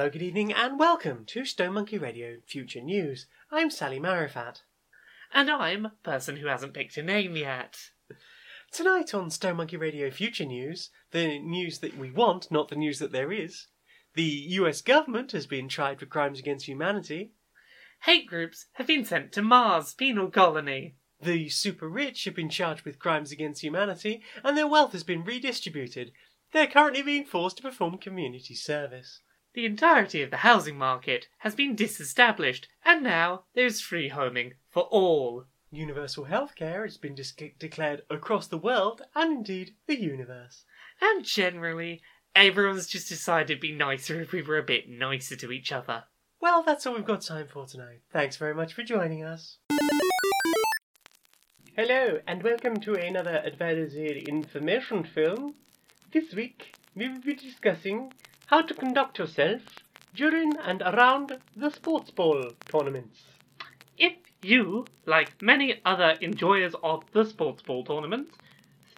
Hello, good evening, and welcome to Stone Monkey Radio Future News. I'm Sally Marifat. And I'm a person who hasn't picked a name yet. Tonight on Stone Monkey Radio Future News, the news that we want, not the news that there is, the US government has been tried for crimes against humanity, Hate groups have been sent to Mars penal colony. the super rich have been charged with crimes against humanity, and their wealth has been redistributed. They're currently being forced to perform community service. The entirety of the housing market has been disestablished, and now there's free homing for all. Universal healthcare has been dis- declared across the world and indeed the universe. And generally, everyone's just decided it'd be nicer if we were a bit nicer to each other. Well, that's all we've got time for tonight. Thanks very much for joining us. Hello, and welcome to another advisory information film. This week, we will be discussing how to conduct yourself during and around the sports ball tournaments. If you, like many other enjoyers of the sports ball tournaments,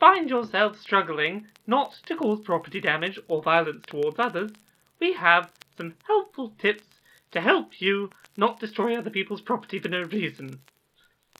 find yourself struggling not to cause property damage or violence towards others, we have some helpful tips to help you not destroy other people's property for no reason.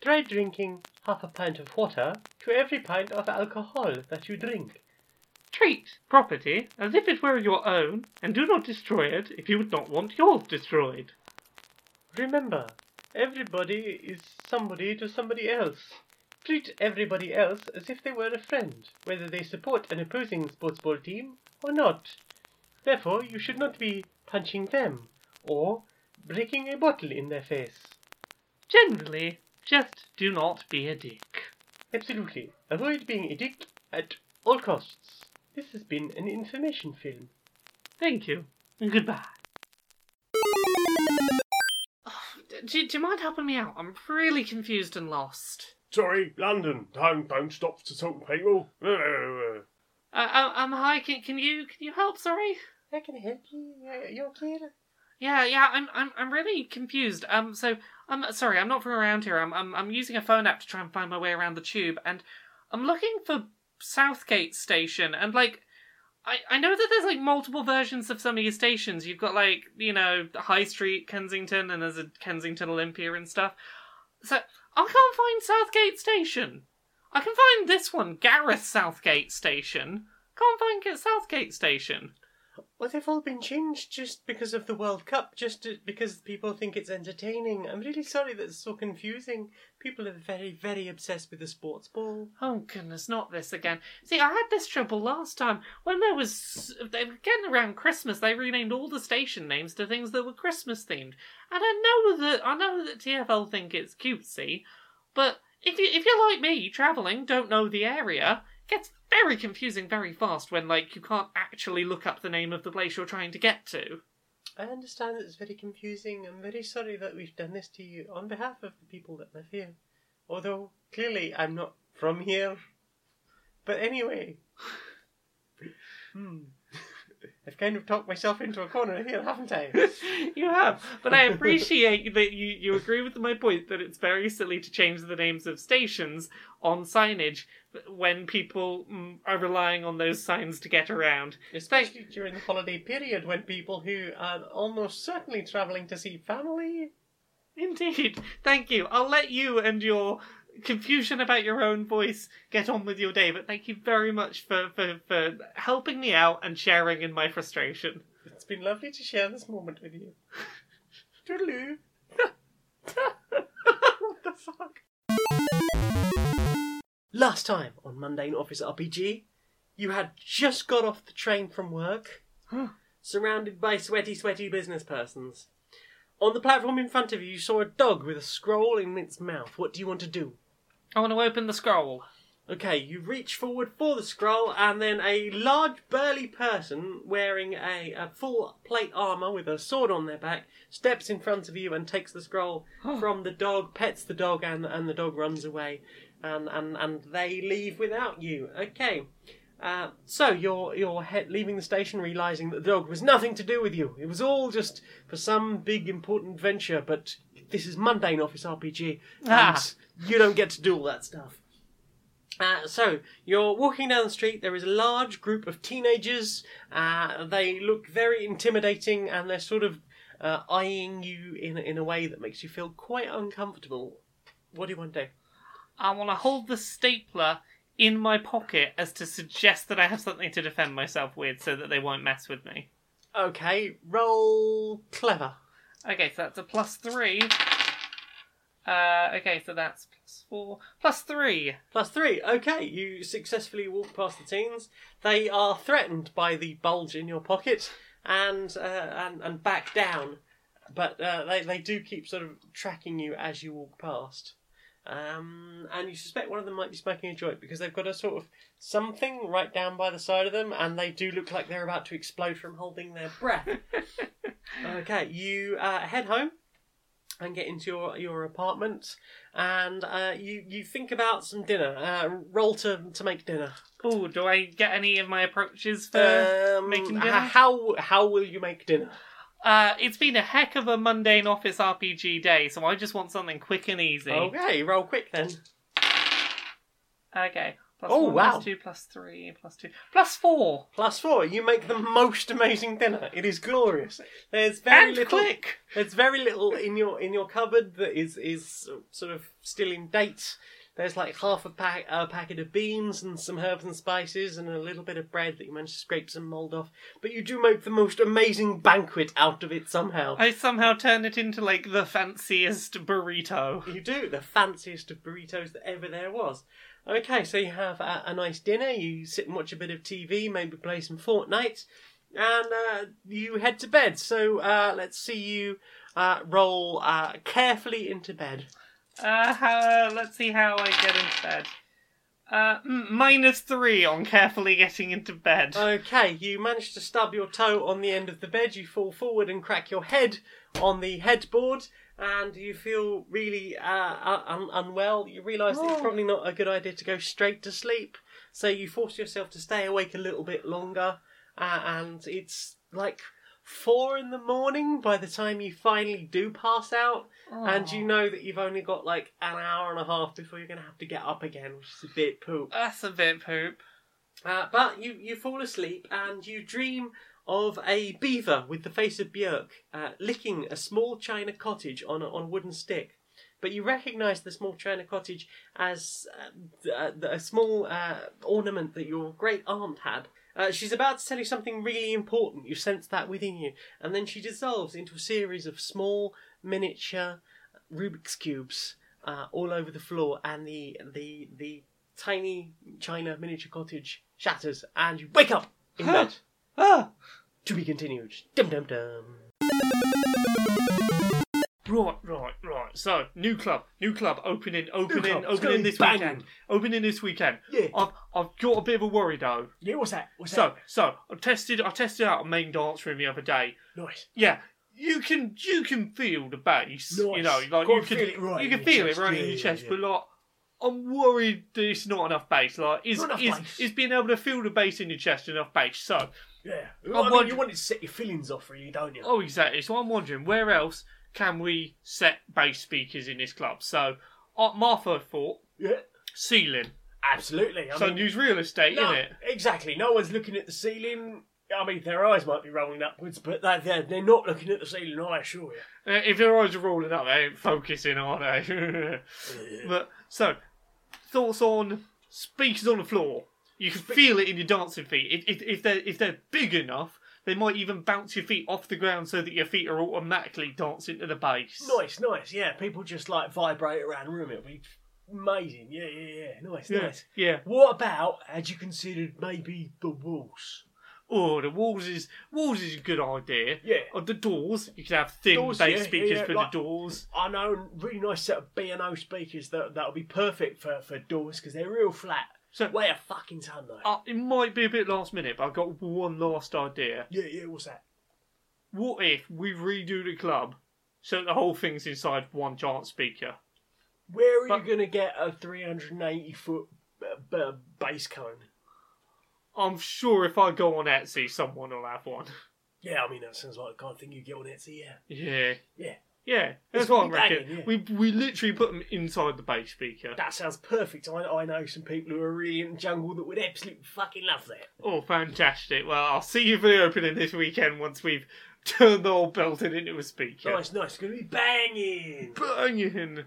Try drinking half a pint of water to every pint of alcohol that you drink. Treat property as if it were your own, and do not destroy it if you would not want yours destroyed. Remember, everybody is somebody to somebody else. Treat everybody else as if they were a friend, whether they support an opposing sports ball team or not. Therefore, you should not be punching them or breaking a bottle in their face. Generally, just do not be a dick. Absolutely. Avoid being a dick at all costs. This has been an information film. Thank you, and goodbye. Oh, do, do you mind helping me out? I'm really confused and lost. Sorry, London. Don't don't stop to talk to people. Uh, uh, um, hi, can, can you can you help? Sorry. I can help you. You're okay? Yeah, yeah, I'm I'm I'm really confused. Um, so I'm sorry, I'm not from around here. I'm I'm I'm using a phone app to try and find my way around the tube, and I'm looking for Southgate Station, and like. I, I know that there's like multiple versions of some of your stations. You've got like, you know, High Street, Kensington, and there's a Kensington Olympia and stuff. So I can't find Southgate Station. I can find this one, Gareth Southgate Station. Can't find Ga- Southgate Station. Well, they've all been changed just because of the World Cup, just to, because people think it's entertaining. I'm really sorry that it's so confusing. People are very, very obsessed with the sports ball. Oh goodness, not this again. See, I had this trouble last time when there was they were getting around Christmas. They renamed all the station names to things that were Christmas themed, and I know that I know that TFL think it's cutesy, but if you if you're like me, traveling, don't know the area, gets very confusing very fast when like you can't actually look up the name of the place you're trying to get to. I understand that it's very confusing. I'm very sorry that we've done this to you on behalf of the people that live here. Although, clearly, I'm not from here. But anyway. hmm. I've kind of talked myself into a corner here, haven't I? you have, but I appreciate that you, you agree with my point that it's very silly to change the names of stations on signage when people mm, are relying on those signs to get around. Especially during the holiday period when people who are almost certainly travelling to see family. Indeed. Thank you. I'll let you and your confusion about your own voice get on with your day, but thank you very much for, for, for helping me out and sharing in my frustration. It's been lovely to share this moment with you. Toodaloo. what the fuck? Last time on Mundane Office RPG, you had just got off the train from work, surrounded by sweaty, sweaty business persons. On the platform in front of you, you saw a dog with a scroll in its mouth. What do you want to do? I want to open the scroll. Okay, you reach forward for the scroll, and then a large, burly person wearing a, a full plate armor with a sword on their back steps in front of you and takes the scroll from the dog, pets the dog, and and the dog runs away, and and and they leave without you. Okay. Uh, so you're you're he- leaving the station, realizing that the dog was nothing to do with you. It was all just for some big important venture. But this is mundane office RPG, and Ah. you don't get to do all that stuff. Uh, so you're walking down the street. There is a large group of teenagers. Uh, they look very intimidating, and they're sort of uh, eyeing you in in a way that makes you feel quite uncomfortable. What do you want to do? I want to hold the stapler in my pocket as to suggest that I have something to defend myself with so that they won't mess with me. Okay, roll clever. Okay, so that's a plus three. Uh, okay, so that's plus four. Plus three. Plus three. Okay, you successfully walk past the teens. They are threatened by the bulge in your pocket and uh, and and back down, but uh, they they do keep sort of tracking you as you walk past. Um, and you suspect one of them might be smoking a joint because they've got a sort of something right down by the side of them, and they do look like they're about to explode from holding their breath. okay, you uh, head home and get into your, your apartment, and uh, you you think about some dinner. Uh, roll to to make dinner. Oh, do I get any of my approaches for Um, making h- dinner? How how will you make dinner? Uh, it's been a heck of a mundane office RPG day, so I just want something quick and easy. Okay, roll quick then. Okay. Plus Oh, one, wow. plus two, plus three, plus two, plus four. Plus four. You make the most amazing dinner. It is glorious. There's very and little. quick. There's very little in your in your cupboard that is is sort of still in date. There's like half a pack a packet of beans and some herbs and spices and a little bit of bread that you managed to scrape some mold off. But you do make the most amazing banquet out of it somehow. I somehow turn it into like the fanciest burrito. You do the fanciest of burritos that ever there was. Okay, so you have a, a nice dinner. You sit and watch a bit of TV, maybe play some Fortnite, and uh, you head to bed. So uh, let's see you uh, roll uh, carefully into bed. Uh, how, let's see how I get into bed. Uh, mm, minus three on carefully getting into bed. Okay, you manage to stub your toe on the end of the bed. You fall forward and crack your head on the headboard, and you feel really uh, un- unwell. You realise that it's Oh. probably not a good idea to go straight to sleep, so you force yourself to stay awake a little bit longer. Uh, and it's like four in the morning by the time you finally do pass out, and you know that you've only got like an hour and a half before you're going to have to get up again, which is a bit poop. That's a bit poop. Uh, but you, you fall asleep and you dream of a beaver with the face of Björk uh, licking a small china cottage on a, on a wooden stick. But you recognise the small china cottage as uh, th- uh, a small uh, ornament that your great aunt had. Uh, she's about to tell you something really important. You sense that within you. And then she dissolves into a series of small, miniature Rubik's Cubes uh, all over the floor, and the, the, the tiny china miniature cottage shatters, and you wake up in bed. Ah! To be continued. Dum dum dum. So, new club, new club, opening, opening, club. It's opening this banging. weekend. Opening this weekend. Yeah. I've, I've got a bit of a worry though. Yeah, what's that? What's So, so I tested, I tested out a main dance room the other day. Nice. Yeah, you can, you can feel the bass. Nice. You know, like you can feel it right you in can your feel chest. it right Yeah, in your chest, yeah. but like. I'm worried there's not enough bass. Like, is Not is, bass. is being able to feel the bass in your chest enough bass? So, Yeah. I'm I mean, you want it to set your feelings off, really, don't you? Oh, exactly. So I'm wondering where else can we set bass speakers in this club? So uh, Martha thought Yeah. ceiling. Absolutely. I so mean, use real estate, no, it exactly. No one's looking at the ceiling. I mean, their eyes might be rolling upwards, but they- they're, they're not looking at the ceiling, I assure you. Uh, if their eyes are rolling up, they ain't focusing, are they? but so thoughts on speakers on the floor. You can feel it in your dancing feet. If, if, if they're if they're big enough, they might even bounce your feet off the ground so that your feet are automatically dancing to the bass. Nice, nice. Yeah, people just like vibrate around the room. It'll be amazing. Yeah, yeah, yeah. Nice, Yeah, nice. yeah. What about, had you considered maybe the walls? Oh, the walls is walls is a good idea. Yeah. Oh, the doors. You could have thin Doors, bass yeah, speakers yeah, for like- the doors. I know a really nice set of B&O speakers that that'll be perfect for, for doors because they're real flat. So Weigh a fucking ton though. uh, it might be a bit last minute, but I've got one last idea. yeah, yeah, what's that? What if we redo the club so the whole thing's inside one giant speaker? Where are But- you going to get a 380 foot uh, b- bass cone? I'm sure if I go on Etsy, someone will have one. Yeah, I mean, that sounds like the kind of thing you get on Etsy, yeah. Yeah. Yeah. Yeah, that's what I banging, reckon. yeah. We we literally put them inside the bass speaker. That sounds perfect. I, I know some people who are really in the jungle that would absolutely fucking love that. Oh, fantastic! Well, I'll see you for the opening this weekend once we've turned the whole belted into a speaker. Nice, nice. It's going to be banging. Banging.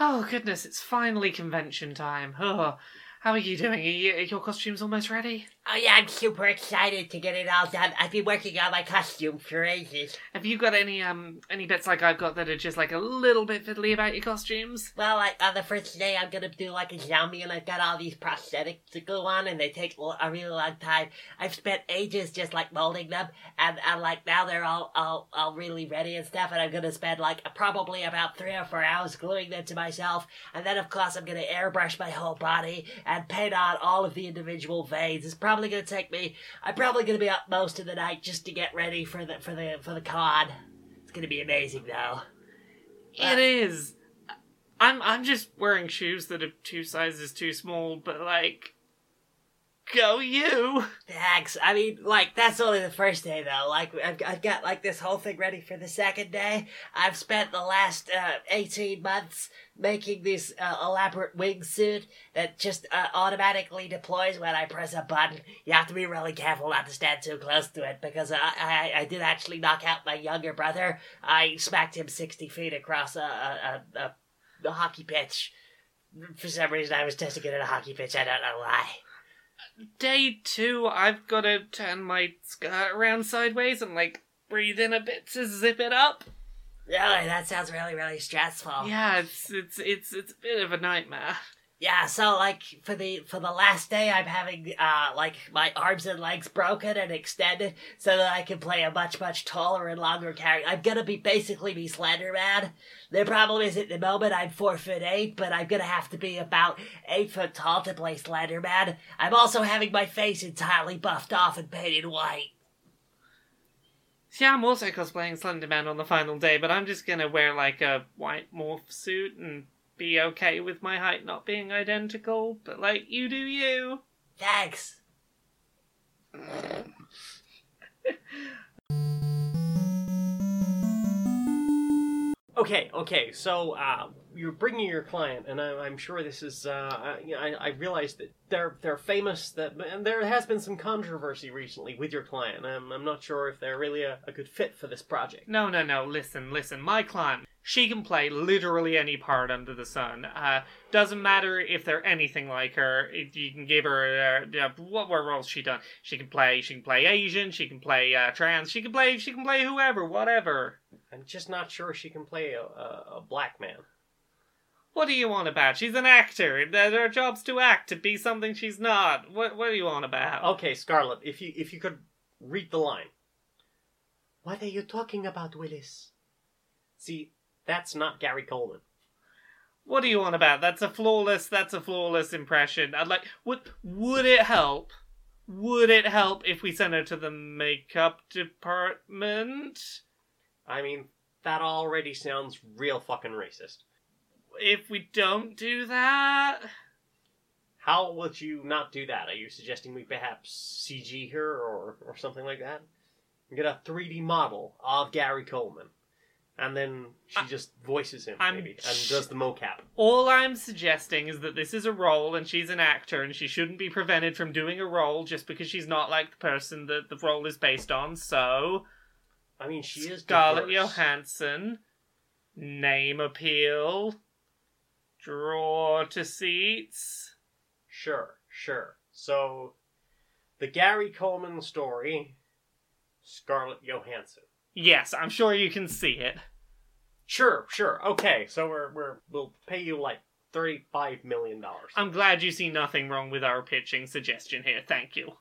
Oh goodness, it's finally convention time. Oh, how are you doing? Are, you, are your costumes almost ready? Oh yeah, I'm super excited to get it all done. I've been working on my costume for ages. Have you got any um any bits like I've got that are just like a little bit fiddly about your costumes? Well, like on the first day, I'm gonna do like a zombie, and I've got all these prosthetics to go on, and they take a really long time. I've spent ages just like molding them, and and like now they're all all all really ready and stuff. And I'm gonna spend like probably about three or four hours gluing them to myself, and then of course I'm gonna airbrush my whole body and paint on all of the individual veins. It's probably gonna take me. I'm probably gonna be up most of the night just to get ready for the for the for the con. It's gonna be amazing though. It is. I'm I'm just wearing shoes that are two sizes too small, but like, go you. Thanks. I mean, like, that's only the first day, though. Like, I've, I've got, like, this whole thing ready for the second day. I've spent the last, uh, 18 months making this, uh, elaborate wingsuit that just, uh, automatically deploys when I press a button. You have to be really careful not to stand too close to it, because I, I, I did actually knock out my younger brother. I smacked him 60 feet across a, a, a, a, hockey pitch. For some reason, I was testing it at a hockey pitch. I don't know why. Day two, I've got to turn my skirt around sideways and like breathe in a bit to zip it up. Really, that sounds really, really stressful. Yeah, it's it's it's it's a bit of a nightmare. Yeah, so like for the for the last day, I'm having uh like my arms and legs broken and extended so that I can play a much much taller and longer character. I'm gonna be basically be Slender Man. The problem is at the moment I'm four foot eight, but I'm gonna have to be about eight foot tall to play Slender Man. I'm also having my face entirely buffed off and painted white. See, I'm also cosplaying Slenderman on the final day, but I'm just gonna wear like a white morph suit and be okay with my height not being identical. But like, you do you. Thanks. Okay, okay. So uh, you're bringing your client, and I, I'm sure this is. Uh, I, you know, I, I realize that they're they're famous. That and there has been some controversy recently with your client. I'm, I'm not sure if they're really a, a good fit for this project. No, no, no. Listen, listen. My client, she can play literally any part under the sun. Uh, doesn't matter if they're anything like her. If you can give her uh, uh, what what roles she done. She can play. She can play Asian. She can play uh, trans. She can play. She can play whoever. Whatever. I'm just not sure she can play a, a, a black man. What do you want about? She's an actor. Their job's to act, to be something she's not. What what do you want about? Okay, Scarlett, if you if you could read the line. What are you talking about, Willis? See, that's not Gary Coleman. What do you want about? That's a flawless. That's a flawless impression. I'd like. Would would it help? Would it help if we sent her to the makeup department? I mean, that already sounds real fucking racist. If we don't do that, How would you not do that? Are you suggesting we perhaps CG her or, or something like that? Get a 3D model of Gary Coleman. And then she I- just voices him, I'm maybe, and does the mocap. all I'm suggesting is that this is a role and she's an actor and she shouldn't be prevented from doing a role just because she's not like the person that the role is based on. So, I mean, she is Scarlett diverse. Johansson, name appeal, draw to seats. Sure, sure. So, the Gary Coleman story, Scarlett Johansson. Yes, I'm sure you can see it. Sure, sure. Okay, so we're we're we'll pay you like thirty-five million dollars. I'm glad you see nothing wrong with our pitching suggestion here. Thank you.